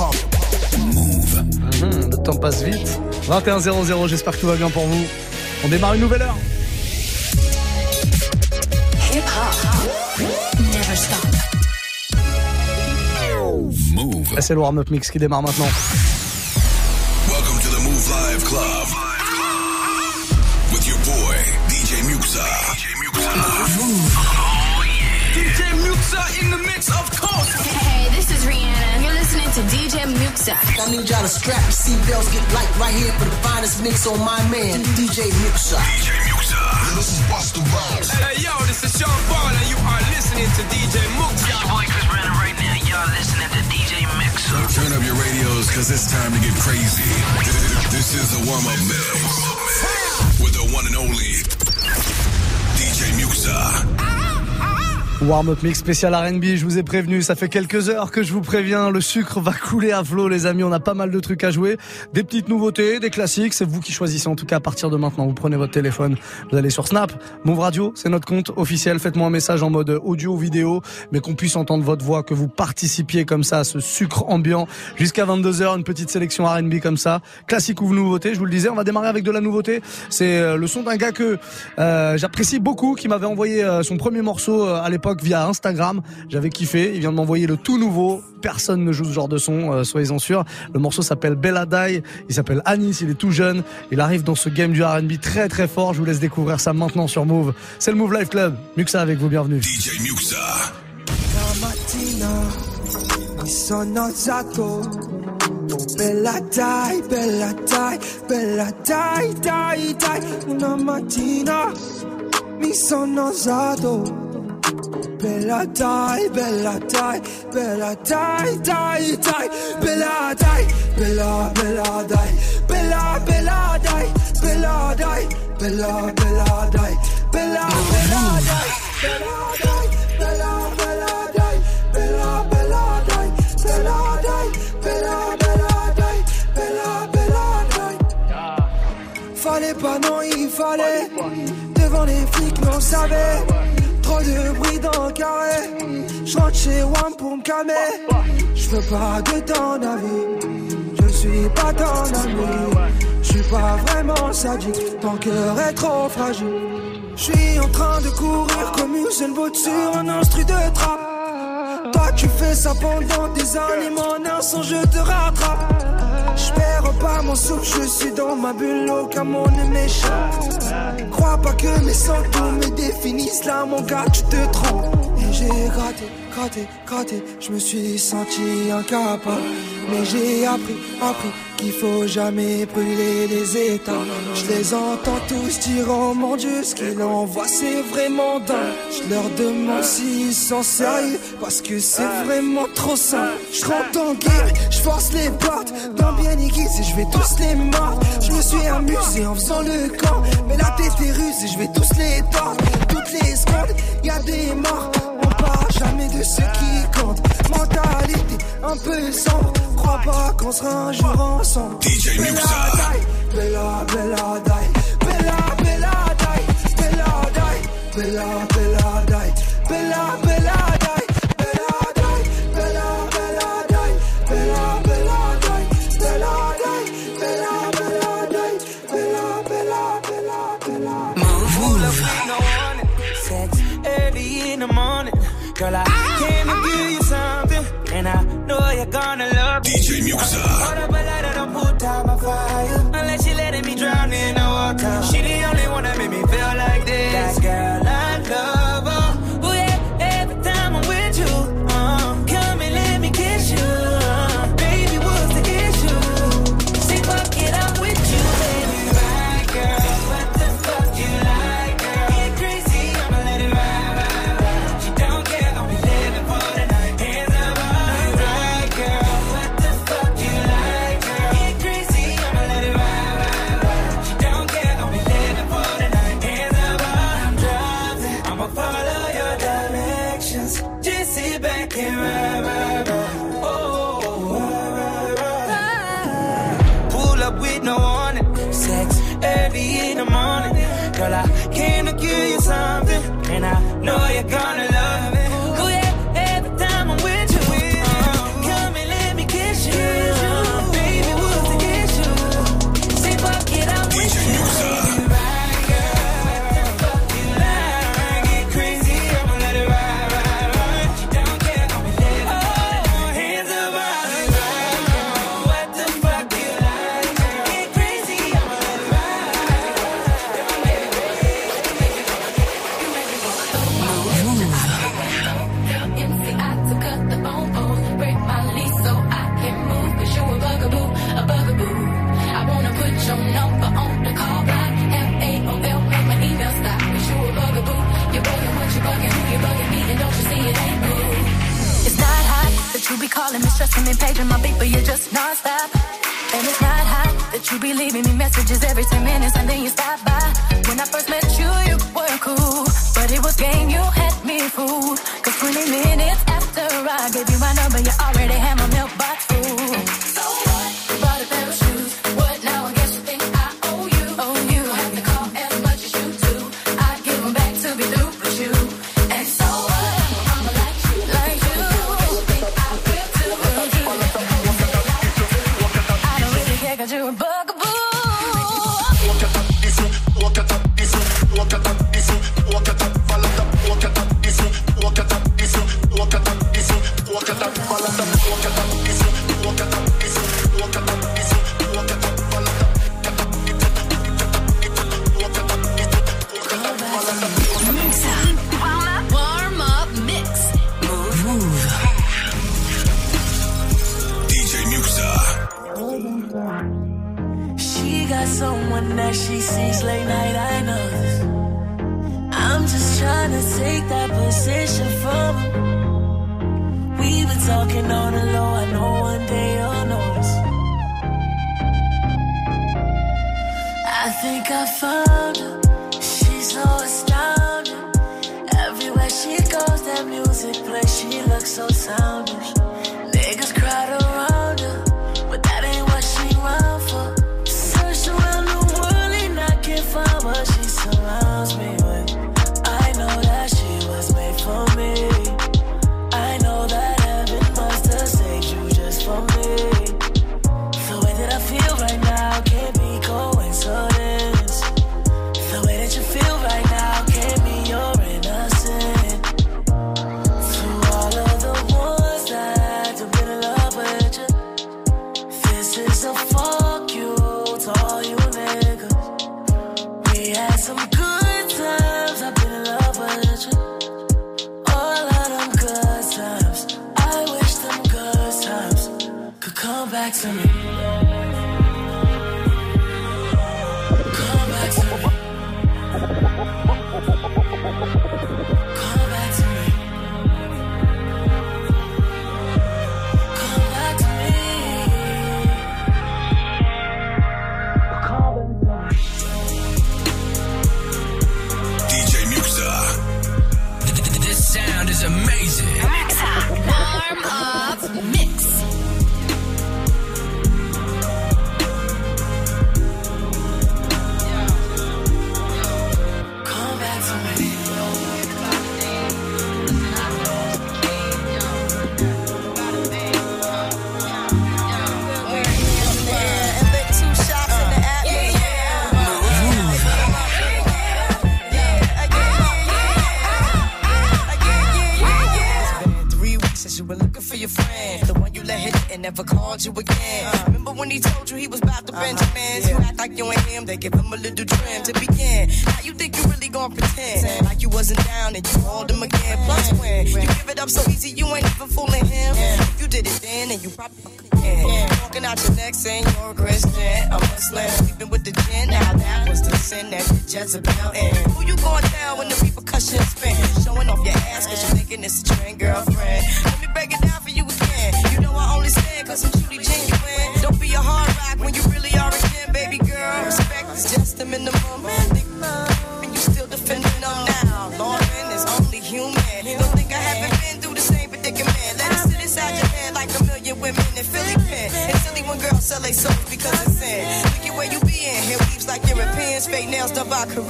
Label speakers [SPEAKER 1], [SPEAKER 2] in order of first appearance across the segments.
[SPEAKER 1] Move. Le temps passe vite. 21-0-0, j'espère que tout va bien pour vous. On démarre une nouvelle heure. Hip -hop. Never stop. Move. C'est le warm-up mix qui démarre maintenant. DJ I need y'all to strap your seatbelts, get light right here for the finest mix on my man, DJ Muxa. DJ Muxa. this is Busta Rhymes. Hey, yo, this is Sean Paul, and you are listening to DJ Muxa. Your boy Chris Brennan right now. Y'all listening to DJ Muxa. Turn up your radios, cause it's time to get crazy. This is a warm-up mix with the one and only DJ Muxa. Warm-up mix spécial RB, je vous ai prévenu, ça fait quelques heures que je vous préviens, le sucre va couler à flot les amis, on a pas mal de trucs à jouer, des petites nouveautés, des classiques, c'est vous qui choisissez en tout cas à partir de maintenant, vous prenez votre téléphone, vous allez sur Snap, Move Radio, c'est notre compte officiel, faites-moi un message en mode audio, vidéo, mais qu'on puisse entendre votre voix, que vous participiez comme ça à ce sucre ambiant, jusqu'à 22h, une petite sélection RB comme ça, classique ou nouveauté, je vous le disais, on va démarrer avec de la nouveauté, c'est euh, le son d'un gars que euh, j'apprécie beaucoup, qui m'avait envoyé euh, son premier morceau à l'époque via Instagram. J'avais kiffé. Il vient de m'envoyer le tout nouveau. Personne ne joue ce genre de son, euh, soyez-en sûrs. Le morceau s'appelle Bella Die. Il s'appelle Anis. Il est tout jeune. Il arrive dans ce game du R&B très très fort. Je vous laisse découvrir ça maintenant sur Move. C'est le Move Life Club. Muxa avec vous. Bienvenue. DJ Muxa. Bella die, bella die, bella die, die, die. Una mattina mi sono alzato Bella dai, bella dai, bella dai, dai, dai, bella dai, bella, bella dai, bella, bella dai, bella dai, bella, bella dai, bella, bella dai, bella dai, bella, bella dai, bella, bella dai, bella dai, bella, bella dai, bella, bella dai. Fallait pas, non, il fallait, devant les flics, non, savait De bruit dans le carré. Je rentre chez Wam pour me calmer. Je veux pas de ton avis. Je suis pas ton ami. Je suis pas vraiment sadique. Ton cœur est trop fragile. Je suis en train de courir comme une botte sur un instru de trappe. Tu fais ça pendant des années, mon instant je te rattrape. Je pas mon souffle, je suis dans ma bulle, aucun mot ne m'échappe. Crois pas que mes sentiments me définissent là, mon gars, tu te trompes. Et j'ai gratté, gratté, gratté, je me suis senti incapable. Mais j'ai appris, appris qu'il faut jamais brûler les états. Je les entends tous dire oh mon Dieu, ce qu'il envoie c'est vraiment dingue. Je leur demande s'ils sont sérieux parce que c'est vraiment trop simple. Je rentre en guerre, je force les portes, dans bien aiguisé, je vais tous les mordre. Je me suis amusé en faisant le camp, mais la tête est rusée, je vais tous les tordre. Les secondes, y a des morts, on parle jamais de ce qui compte. Mentalité un peu sombre, crois pas qu'on sera un jour ensemble. DJ Muxa. Bella, bella, die. Bella, bella, die. Bella, die. Bella, bella, die. Girl, I came to give you something. And I know you're gonna love me. DJ Muxa. Hold up a lighter, don't put out my fire. Calling me, stressing me, paging my beat, but you're just non-stop. And it's not hot that you be leaving me messages every 10 minutes and then you stop by. When I first met you, you were cool. But it was game, you had me fooled. Cause 20 minutes after I gave you my number, you already had my mailbox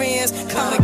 [SPEAKER 1] concerned with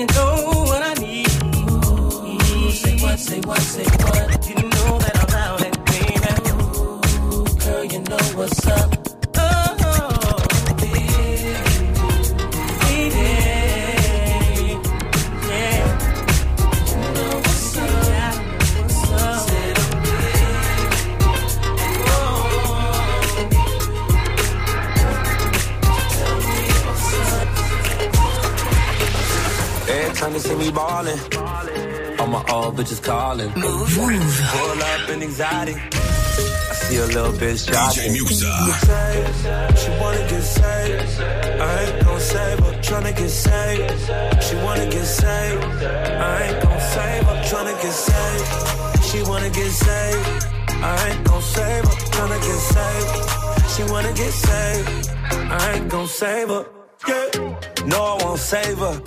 [SPEAKER 1] and know. my all bitches calling. Move, move. Pull up in anxiety. I see a little
[SPEAKER 2] bitch dropping. DJ Muxa. She wanna get saved. I ain't gon' save her. Tryna get saved. She wanna get saved. I ain't gon' save her. Tryna get saved. She wanna get saved. I ain't gon' save her. Tryna get saved. She wanna get saved. I ain't gon' save her. Yeah. No, I won't save her.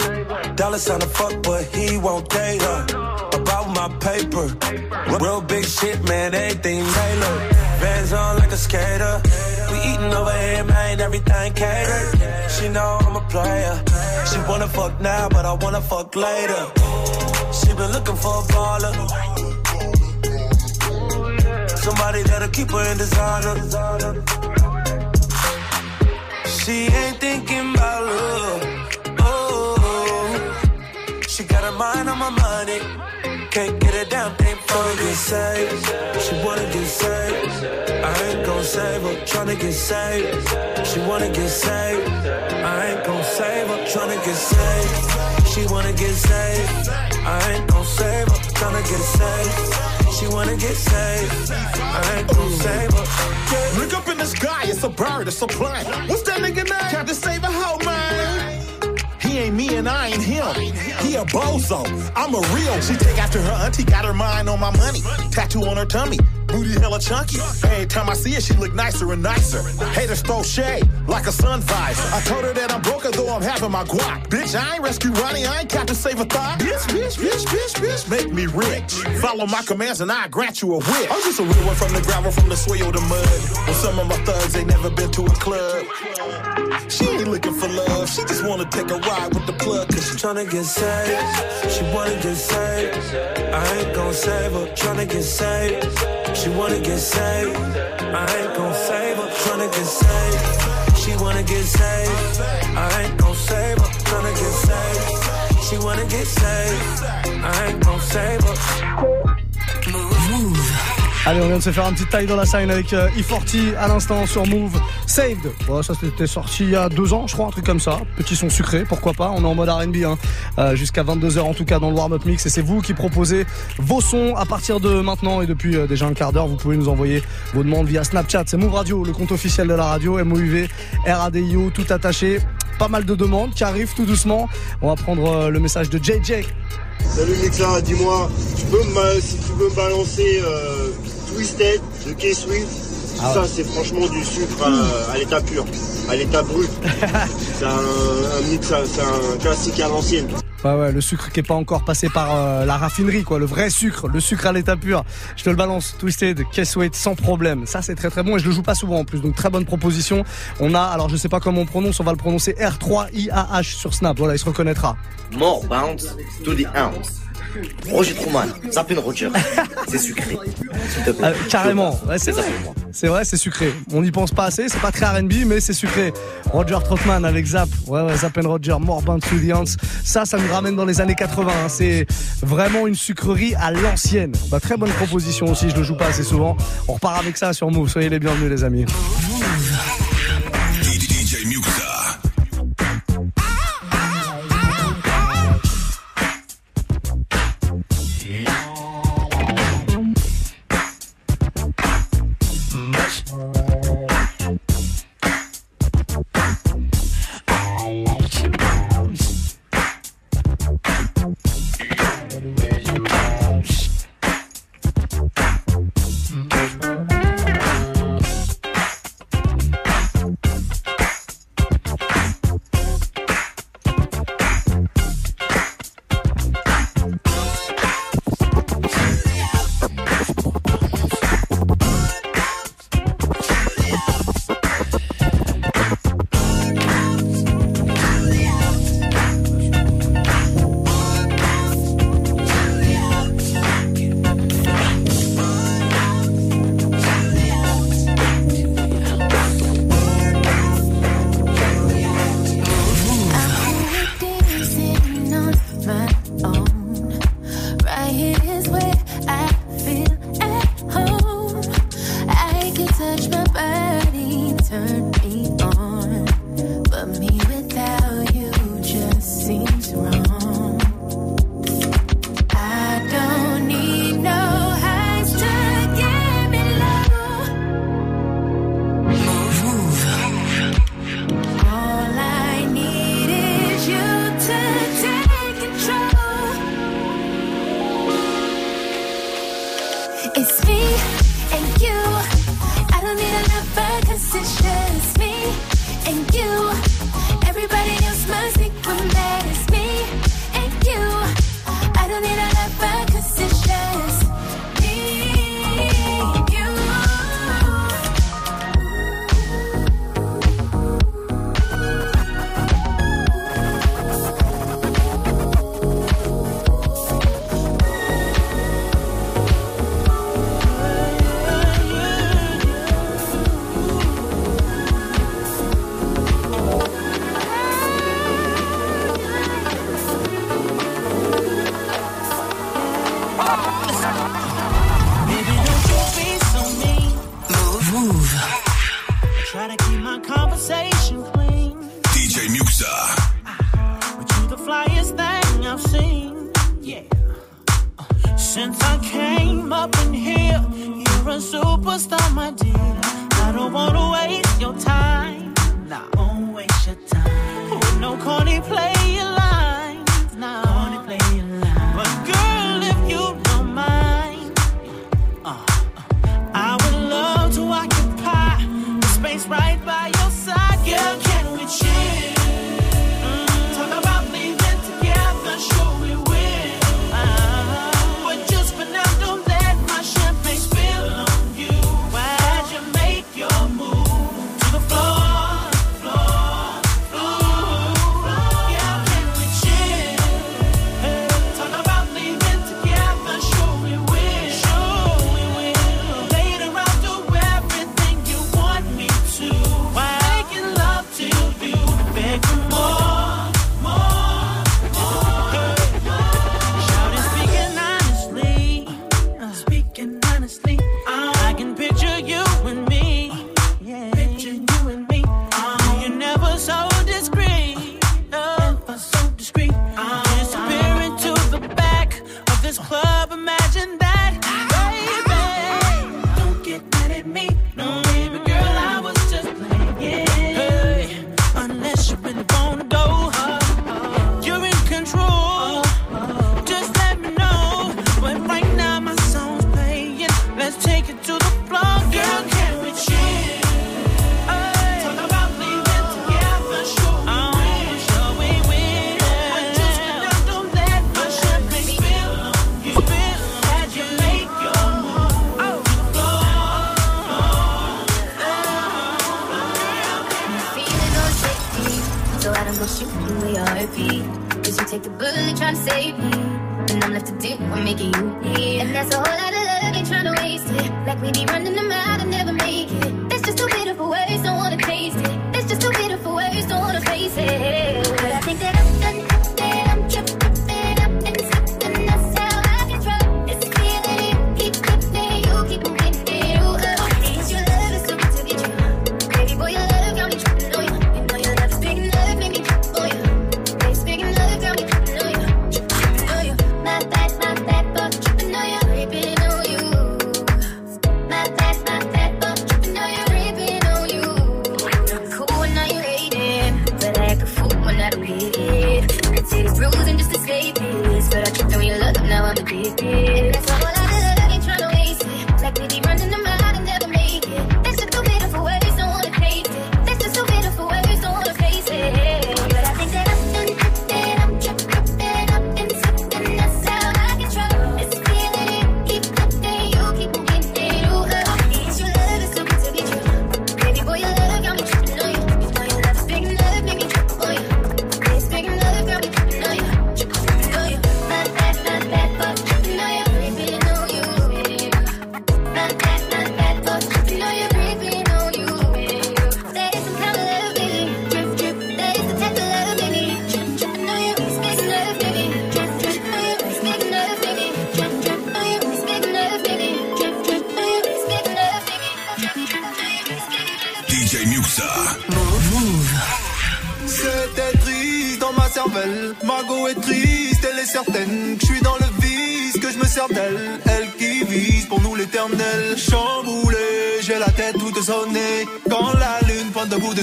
[SPEAKER 2] Dollar sign a fuck, but
[SPEAKER 3] he won't date her my paper. Real big shit,
[SPEAKER 2] man, everything Taylor. Vans on like a skater. We eating over here, man, everything catered. She know I'm a player. She wanna fuck now, but I wanna fuck
[SPEAKER 3] later. She been looking for a baller. Somebody that'll keep her in designer. She ain't thinking about love. Oh, she got her mind on my money. Can't get it down, ain't to get saved. She wanna get saved. I ain't gon' save her, tryna get saved. She wanna get saved. I ain't gon' save her, tryna get saved. She wanna get saved. I ain't gon' save her. Tryna get saved. She wanna get saved. I ain't gon' save her.
[SPEAKER 4] Look up in the sky, it's a bird, it's a plane. What's that nigga name? To save a hoe, man. Ain't me and I ain't him. He a bozo. I'm a real. She take after her auntie, got her mind on my money. Tattoo on her tummy. Booty hella chunky. Every time I see her, she look nicer and nicer. Haters throw shade like a sun visor. I told her that I'm broke, though I'm having my guac. Bitch, I ain't rescue Ronnie, I ain't Captain Save a Thought. Bitch, bitch, bitch, bitch, bitch, make me rich. Follow my commands and I grant you a wish. I'm just a real one from the gravel, from the soil to mud. With some of my thugs, they never been to a club. She ain't looking for love, she just wanna take a ride with the plug, cause she
[SPEAKER 3] tryna get saved. She wanna get saved. I ain't gon' save her, tryna get saved. She wanna get saved. I ain't gon' save her, tryna get saved. She wanna get saved. I ain't gon' save her, tryna get saved. She wanna get saved. I ain't gon' save her.
[SPEAKER 5] Allez, on vient de se faire un petit taille dans la scène avec euh, E40 à l'instant sur Move. Saved. Bon, ça c'était sorti il y a deux ans, je crois, un truc comme ça. Petit son sucré, pourquoi pas. On est en mode R&B hein. Euh, jusqu'à 22h en tout cas dans le warm-up mix. Et c'est vous qui proposez vos sons à partir de maintenant et depuis euh, déjà un quart d'heure. Vous pouvez nous envoyer vos demandes via Snapchat. C'est Move Radio, le compte officiel de la radio. MOUV, RADIO, tout attaché. Pas mal de demandes qui arrivent tout doucement. On va prendre le message de JJ.
[SPEAKER 6] Salut Mixa, dis-moi, tu peux si tu peux me balancer Twisted de K-Swift. Ah ça, c'est franchement du sucre à, l'état pur, à l'état brut. c'est un, mix, c'est un classique à l'ancienne.
[SPEAKER 5] Ouais, ouais, le sucre qui est pas encore passé par euh, la raffinerie, quoi. Le vrai sucre, le sucre à l'état pur. Je te le balance, Twisted, K-Sweet, sans problème. Ça, c'est très très bon et je le joue pas souvent en plus. Donc, très bonne proposition. On a, alors je sais pas comment on prononce, on va le prononcer R3IAH sur Snap. Voilà, il se reconnaîtra.
[SPEAKER 7] More bounce to the ounce. Roger Truman, Zappin Roger. C'est sucré.
[SPEAKER 5] Euh, carrément, c'est vrai. C'est vrai, c'est sucré. On n'y pense pas assez, c'est pas très RB, mais c'est sucré. Roger Trotman avec Zap, ouais, ouais, Zap Roger, More Bound to the Ça, ça nous ramène dans les années 80. Hein. C'est vraiment une sucrerie à l'ancienne. Bah, très bonne proposition aussi, je le joue pas assez souvent. On repart avec ça sur Move. Soyez les bienvenus, les amis.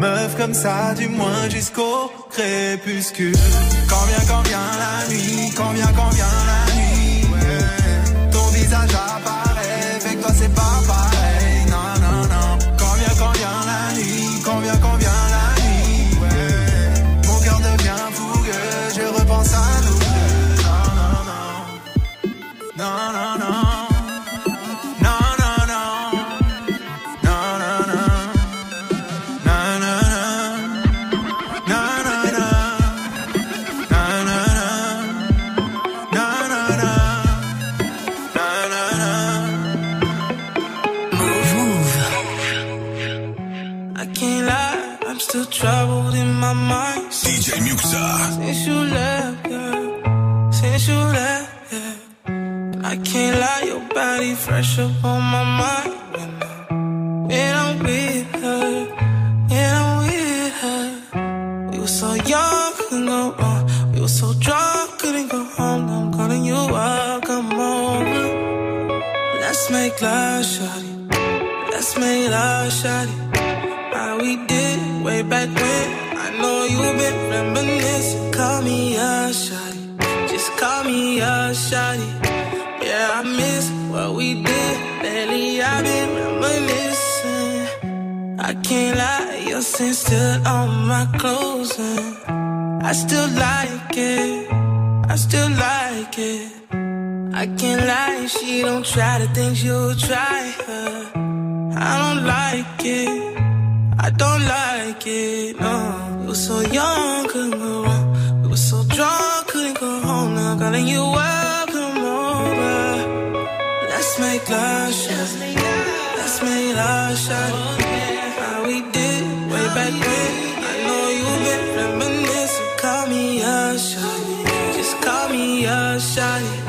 [SPEAKER 8] meuf comme ça, du moins jusqu'au crépuscule. Quand vient, quand vient la nuit, quand vient, quand vient la nuit. Can't lie, your body fresh up on my mind. When I'm when I'm with her, when I'm with her. We were so young, couldn't go wrong. We were so drunk, couldn't go home. I'm calling you up, come over. Let's make love, shawty. Let's make love, shawty. How we did way back when I know you've been reminiscing. Call me a shawty. Just call me a shawty. I can't lie, your scent still on my clothes. And I still like it. I still like it. I can't lie, she don't try the things you try her. I don't like it. I don't like it, no We were so young, couldn't go wrong. We were so drunk, couldn't go home. Now calling you welcome over. Let's make love. Let's make love, shot. How we did way back when. I know you've been reminiscing. Call me a shot. Just call me a shot.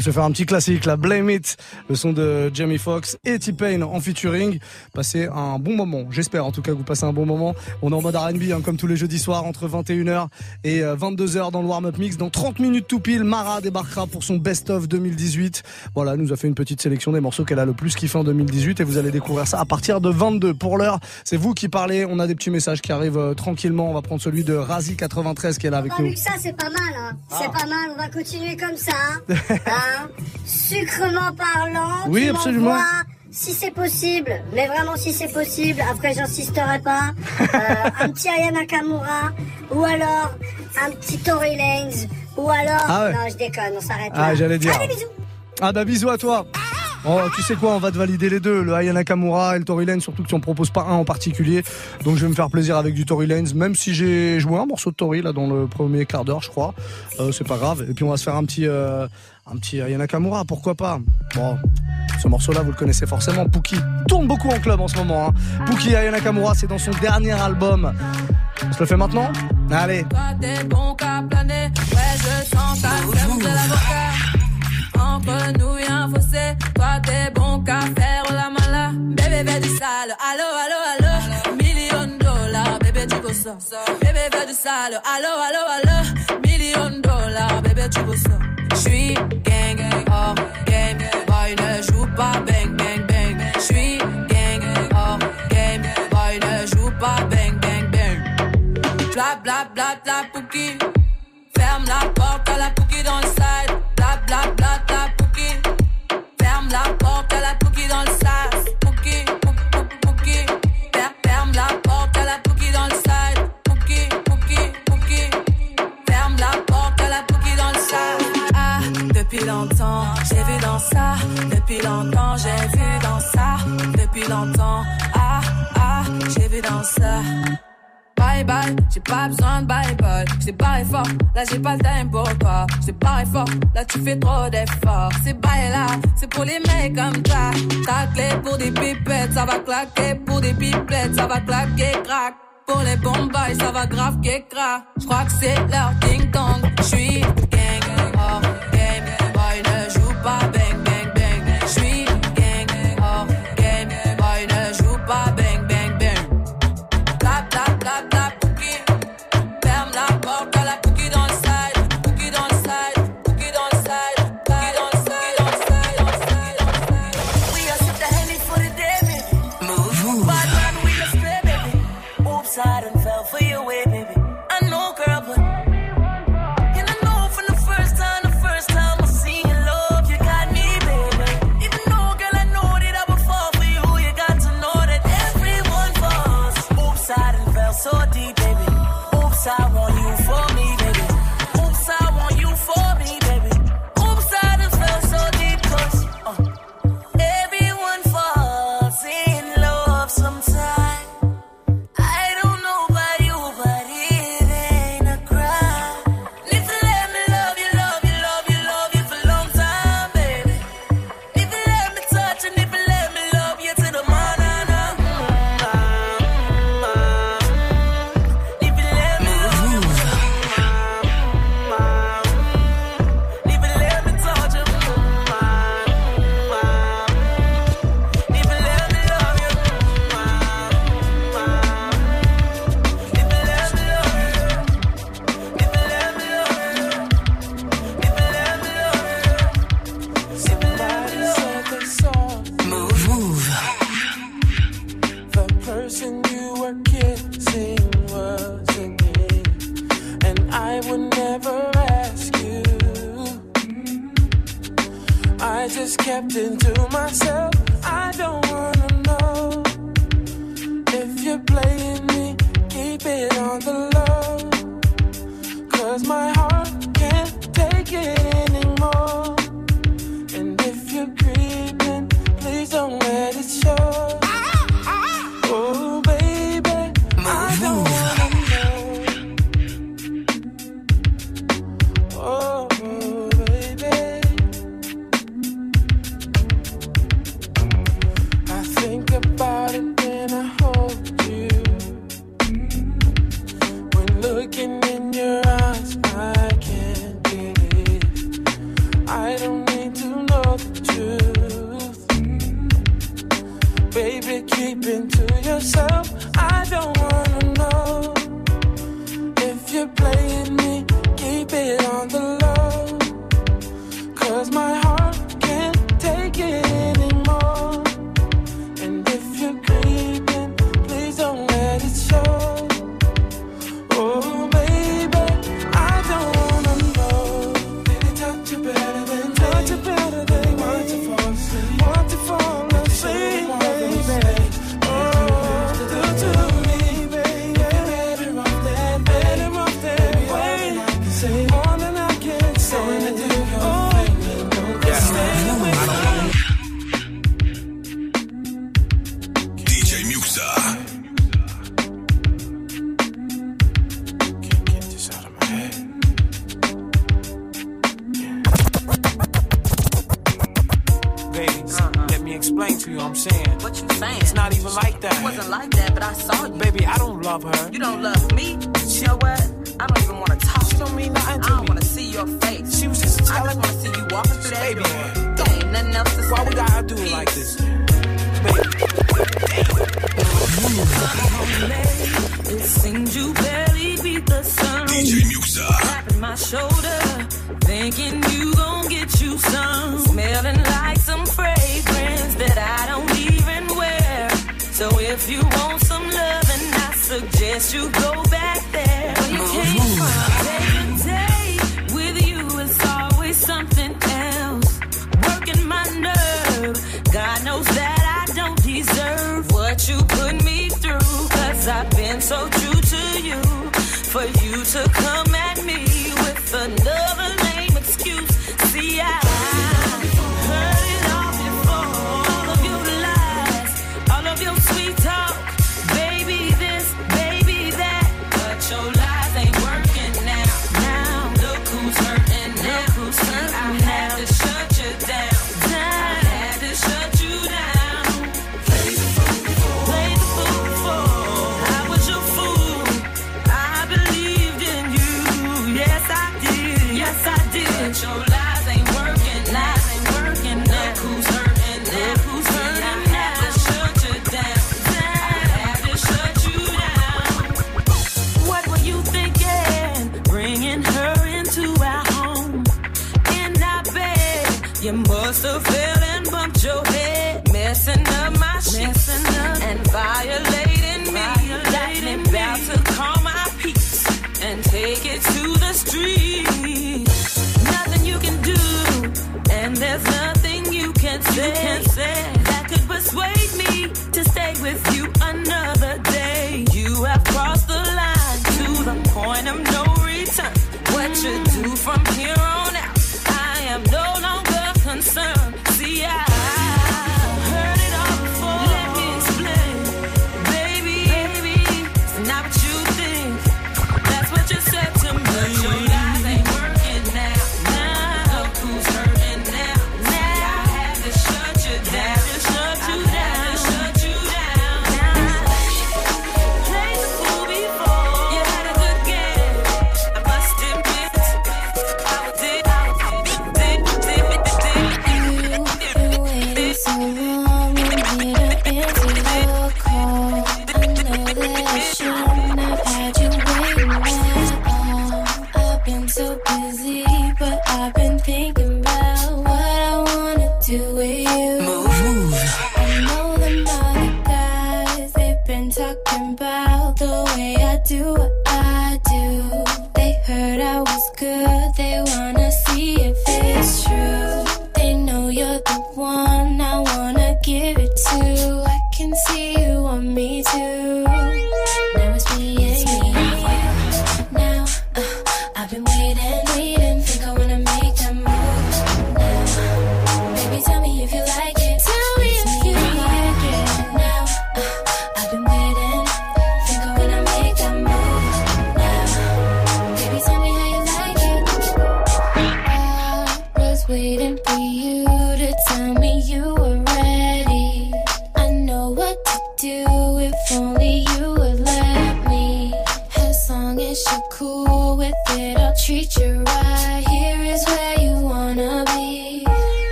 [SPEAKER 5] Va se faire un petit classique, la Blame It, le son de Jamie Foxx et T-Pain en featuring. Passez un bon moment, j'espère en tout cas que vous passez un bon moment. On est en mode R&B hein, comme tous les jeudis soirs entre 21h et 22h dans le warm-up mix. Dans 30 minutes tout pile, Mara débarquera pour son best-of 2018. Voilà, elle nous a fait une petite sélection des morceaux qu'elle a le plus kiffé en 2018 et vous allez découvrir ça à partir de 22. Pour l'heure, c'est vous qui parlez. On a des petits messages qui arrivent euh, tranquillement. On va prendre celui de Razi93 qui est là avec
[SPEAKER 9] Oh,
[SPEAKER 5] nous.
[SPEAKER 9] ça, c'est pas mal, hein. C'est
[SPEAKER 5] Ah.
[SPEAKER 9] pas mal, on va continuer comme ça, hein. Sucrement parlant,
[SPEAKER 5] Oui,
[SPEAKER 9] tu
[SPEAKER 5] absolument.
[SPEAKER 9] Si c'est possible, mais vraiment si c'est possible, après j'insisterai pas, euh, un petit Aya Nakamura, ou alors un petit Tory Lanez, ou alors...
[SPEAKER 5] Ah ouais.
[SPEAKER 9] Non, je déconne, on s'arrête là.
[SPEAKER 5] Ah, j'allais dire.
[SPEAKER 9] Allez, bisous
[SPEAKER 5] Ah bah bisous à toi. Oh, tu sais quoi, on va te valider les deux, le Aya Nakamura et le Tory Lanez, surtout que tu en proposes pas un en particulier. Donc je vais me faire plaisir avec du Tory Lanez, même si j'ai joué un morceau de Tory là dans le premier quart d'heure, je crois. Euh, c'est pas grave. Et puis on va se faire un petit, euh, un petit Aya Nakamura, pourquoi pas. Bon, ce morceau-là, vous le connaissez forcément. Pookie tourne beaucoup en club en ce moment. Hein. Pookie Aya Nakamura, c'est dans son dernier album. On se le fait maintenant Allez.
[SPEAKER 10] Toi t'es bon qu'à planer, ouais je sens ta crème de l'avocat. Entre nous y'a un fossé, toi t'es bon qu'à faire la mala. Bébé fais du sale, allo allo allo. Veux ça. Bébé fais du sale, allo allo allo. Million dollars, bébé tu veux ça. J'suis gang, hors game, boy ne joue pas bang bang bang. J'suis gang, hors game, boy ne joue pas bang bang bang. Bla bla bla bla pouki. Ferme la porte à la pouki dans le side. Bla bla bla Depuis longtemps, j'ai vu dans ça. Depuis longtemps, ah, ah, j'ai vu dans ça. Bye bye, j'ai pas besoin de bye bye. J't'ai barré fort, là j'ai pas le time pour toi. J't'ai barré fort, là tu fais trop d'efforts. C'est bye là, c'est pour les mecs comme ça. Ta clé pour des pipettes, ça va claquer. Pour des pipettes, ça va claquer, crack. Pour les bombes, ça va grave crack. J'crois que c'est leur ding dong. J'suis gang, hors
[SPEAKER 11] game.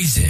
[SPEAKER 12] crazy.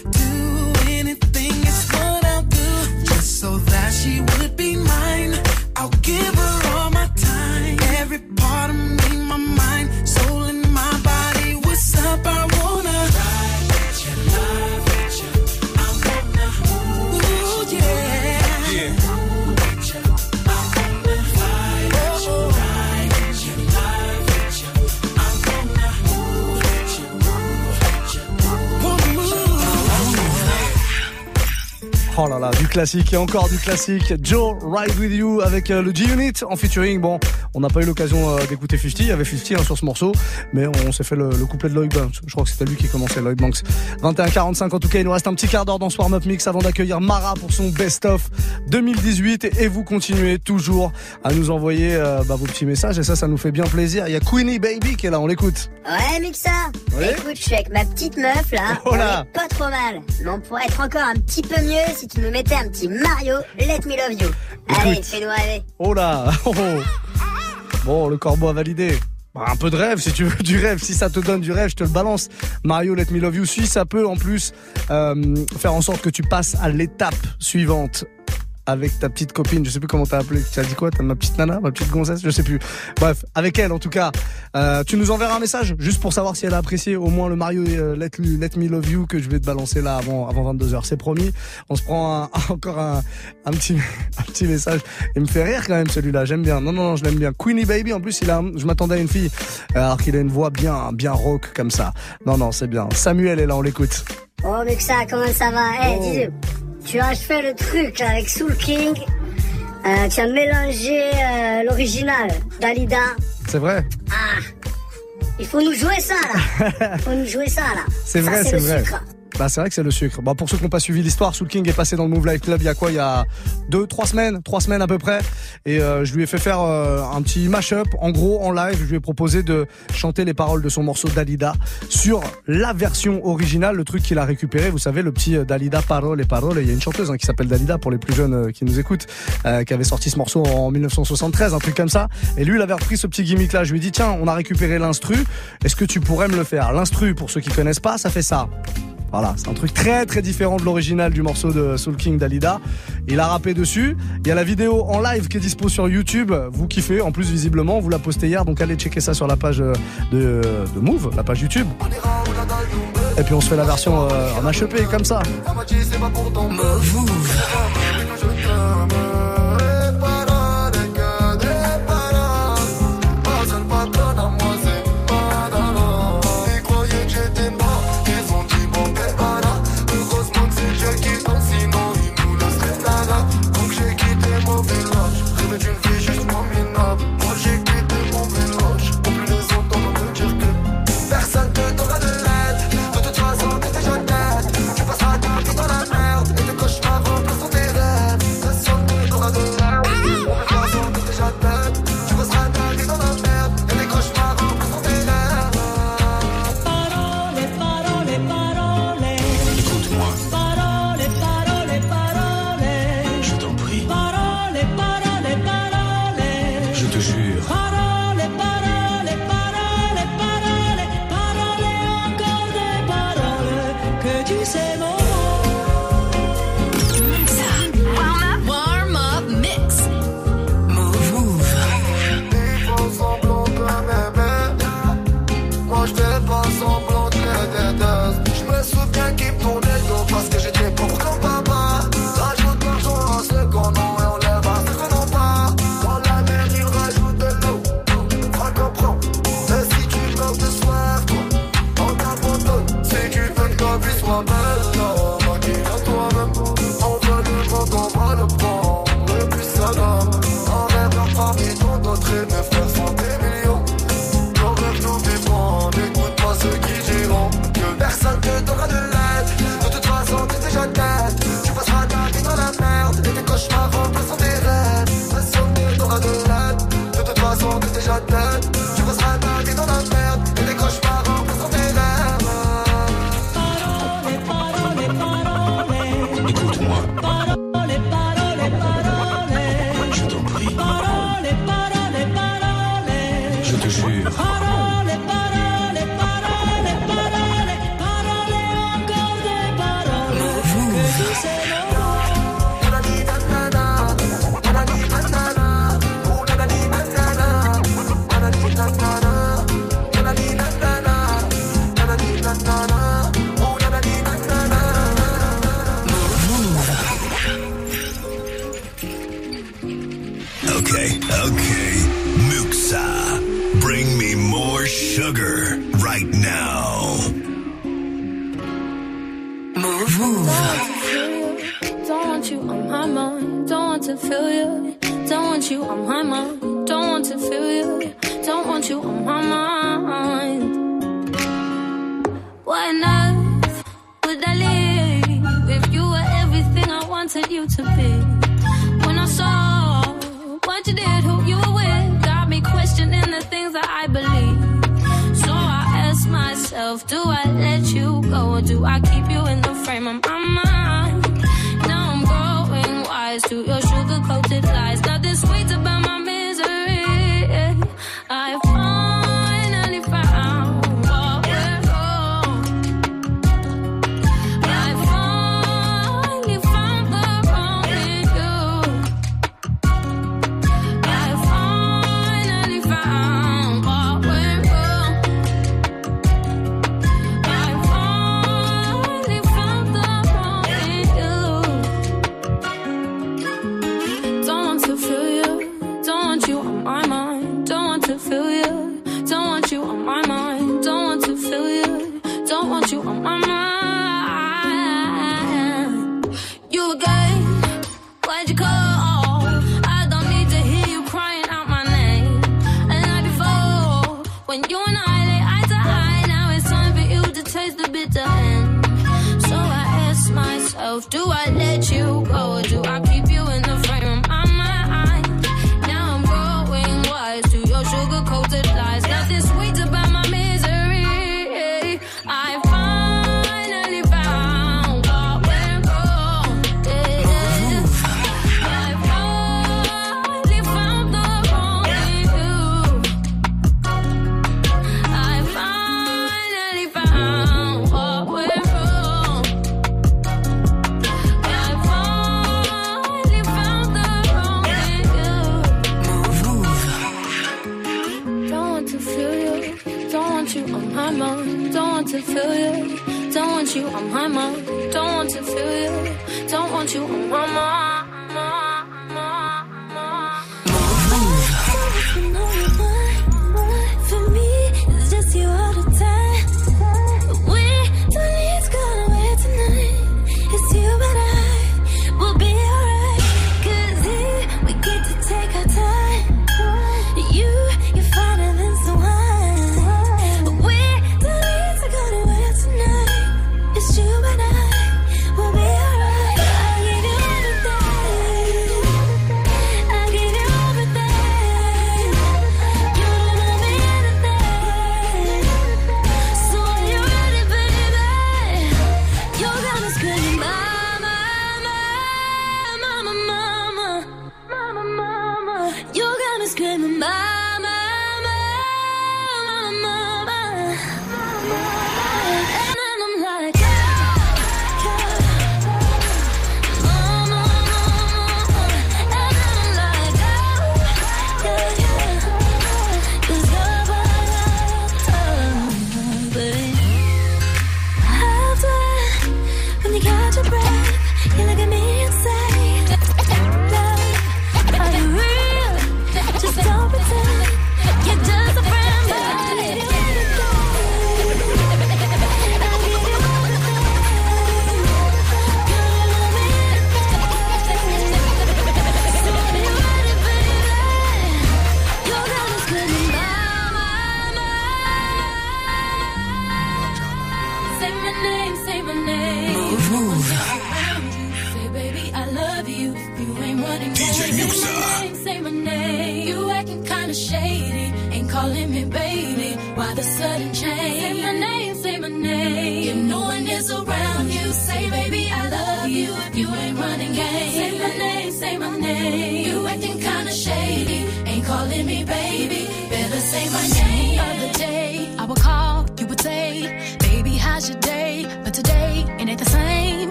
[SPEAKER 8] she would be mine. I'll give her
[SPEAKER 5] Oh là là, du classique et encore du classique. Joe, Ride With You avec euh, le G-Unit en featuring. Bon, on n'a pas eu l'occasion euh, d'écouter 50. Il y avait 50 hein, sur ce morceau, mais on s'est fait le, le couplet de Lloyd Banks. Je crois que c'était lui qui commençait, Lloyd Banks. 21-45 en tout cas, il nous reste un petit quart d'heure dans ce warm-up mix avant d'accueillir Mara pour son best-of 2018. Et vous continuez toujours à nous envoyer euh, bah, vos petits messages et ça, ça nous fait bien plaisir. Il y a Queenie Baby qui est là, on l'écoute.
[SPEAKER 9] Ouais, Mixa
[SPEAKER 5] Ouais.
[SPEAKER 9] Écoute, je suis avec ma petite meuf là.
[SPEAKER 5] Oh
[SPEAKER 9] on
[SPEAKER 5] là.
[SPEAKER 9] est pas trop mal. Mais on pourrait être encore un petit peu mieux si tu nous mettais un petit Mario Let Me Love You. Allez, fais-nous rêver.
[SPEAKER 5] Oh là oh. Bon, le corbeau a validé. Bah, un peu de rêve, si tu veux du rêve. Si ça te donne du rêve, je te le balance. Mario, let me love you. Si ça peut en plus euh, faire en sorte que tu passes à l'étape suivante avec ta petite copine, je sais plus comment t'as appelé. Tu as dit quoi T'as ma petite nana, ma petite gonzesse, je sais plus. Bref, avec elle en tout cas. Euh, tu nous enverras un message juste pour savoir si elle a apprécié au moins le Mario euh, let, let Me Love You que je vais te balancer là avant avant 22h. C'est promis. On se prend un- encore un, un petit un petit message. Il me fait rire quand même celui-là. J'aime bien. Non non non, je l'aime bien. Queenie Baby en plus, il a je m'attendais à une fille euh, alors qu'il a une voix bien bien rock comme ça. Non non, c'est bien. Samuel est là, on l'écoute.
[SPEAKER 9] Oh, Mixa, comment ça va? Eh,
[SPEAKER 5] Oh.
[SPEAKER 9] Tu as fait le truc là, avec Soul King. Euh, tu as mélangé euh, l'original Dalida.
[SPEAKER 5] C'est vrai
[SPEAKER 9] Ah, il faut nous jouer ça là. Il faut nous jouer ça là.
[SPEAKER 5] C'est vrai, c'est vrai.
[SPEAKER 9] sucre.
[SPEAKER 5] Bah c'est vrai que c'est le sucre. Bah pour ceux qui n'ont pas suivi l'histoire, Soul King est passé dans le Move Life Club il y a quoi? Il y a deux, trois semaines, trois semaines à peu près. Et euh, je lui ai fait faire euh, un petit mash-up. En gros, en live, je lui ai proposé de chanter les paroles de son morceau Dalida sur la version originale, le truc qu'il a récupéré. Vous savez, le petit euh, Dalida Parole et Parole. Il y a une chanteuse hein, qui s'appelle Dalida pour les plus jeunes qui nous écoutent, qui avait sorti ce morceau en 1973, un truc comme ça. Et lui, il avait repris ce petit gimmick-là. Je lui ai dit tiens, on a récupéré l'instru. Est-ce que tu pourrais me le faire L'instru, pour ceux qui connaissent pas, ça fait ça. Voilà, c'est un truc très très différent de l'original du morceau de Soul King Dalida. Il a rappé dessus. Il y a la vidéo en live qui est dispo sur YouTube. Vous kiffez, en plus visiblement, vous la postez hier, donc allez checker ça sur la page euh, de, de Move, la page YouTube. Et puis on se fait la version euh, en HEP comme ça.
[SPEAKER 13] feel you. Don't want you on my mind. Don't want to feel you. Don't want you on my mind. What enough would I leave if you were everything I wanted you to be? When I saw what you did, who you were with, got me questioning the things that I believe. So I asked myself, do I let you go or do I?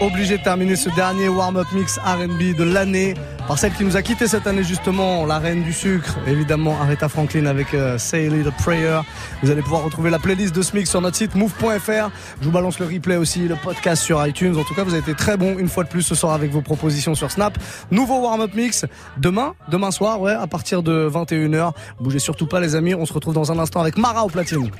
[SPEAKER 5] obligé, de terminer ce dernier warm-up mix RB de l'année par celle qui nous a quitté cette année justement, la reine du sucre, évidemment Aretha Franklin avec euh, Say a Prayer. Vous allez pouvoir retrouver la playlist de ce mix sur notre site move.fr. Je vous balance le replay aussi, le podcast sur iTunes. En tout cas, vous avez été très bon une fois de plus ce soir avec vos propositions sur Snap. Nouveau warm-up mix demain, demain soir, à partir de 21h. Bougez surtout pas les amis, on se retrouve dans un instant avec Mara au platine.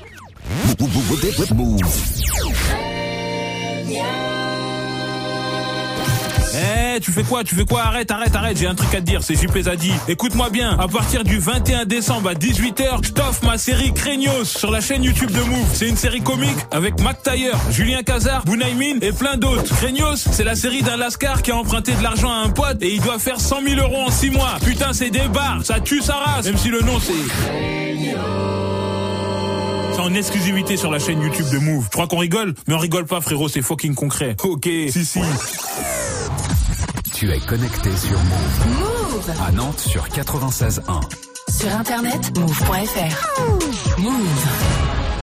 [SPEAKER 14] Eh, tu fais quoi Tu fais quoi? Arrête, arrête, arrête, j'ai un truc à te dire, c'est JPZADI. Écoute-moi bien, à partir du 21 décembre à 18h, je t'offre ma série Craignos sur la chaîne YouTube de Move. C'est une série comique avec Mac Taylor, Julien Cazard, Bunaimin et plein d'autres. Craignos, c'est la série d'un lascar qui a emprunté de l'argent à un pote et il doit faire 100 000 euros en 6 mois. Putain, c'est des barres, ça tue sa race, même si le nom c'est en exclusivité sur la chaîne YouTube de Move. Je crois qu'on rigole, mais on rigole pas frérot, c'est fucking concret. Ok, si si.
[SPEAKER 15] Tu es connecté sur Move.
[SPEAKER 2] Move
[SPEAKER 15] À Nantes sur 96.1.
[SPEAKER 2] Sur internet, move.fr. Move.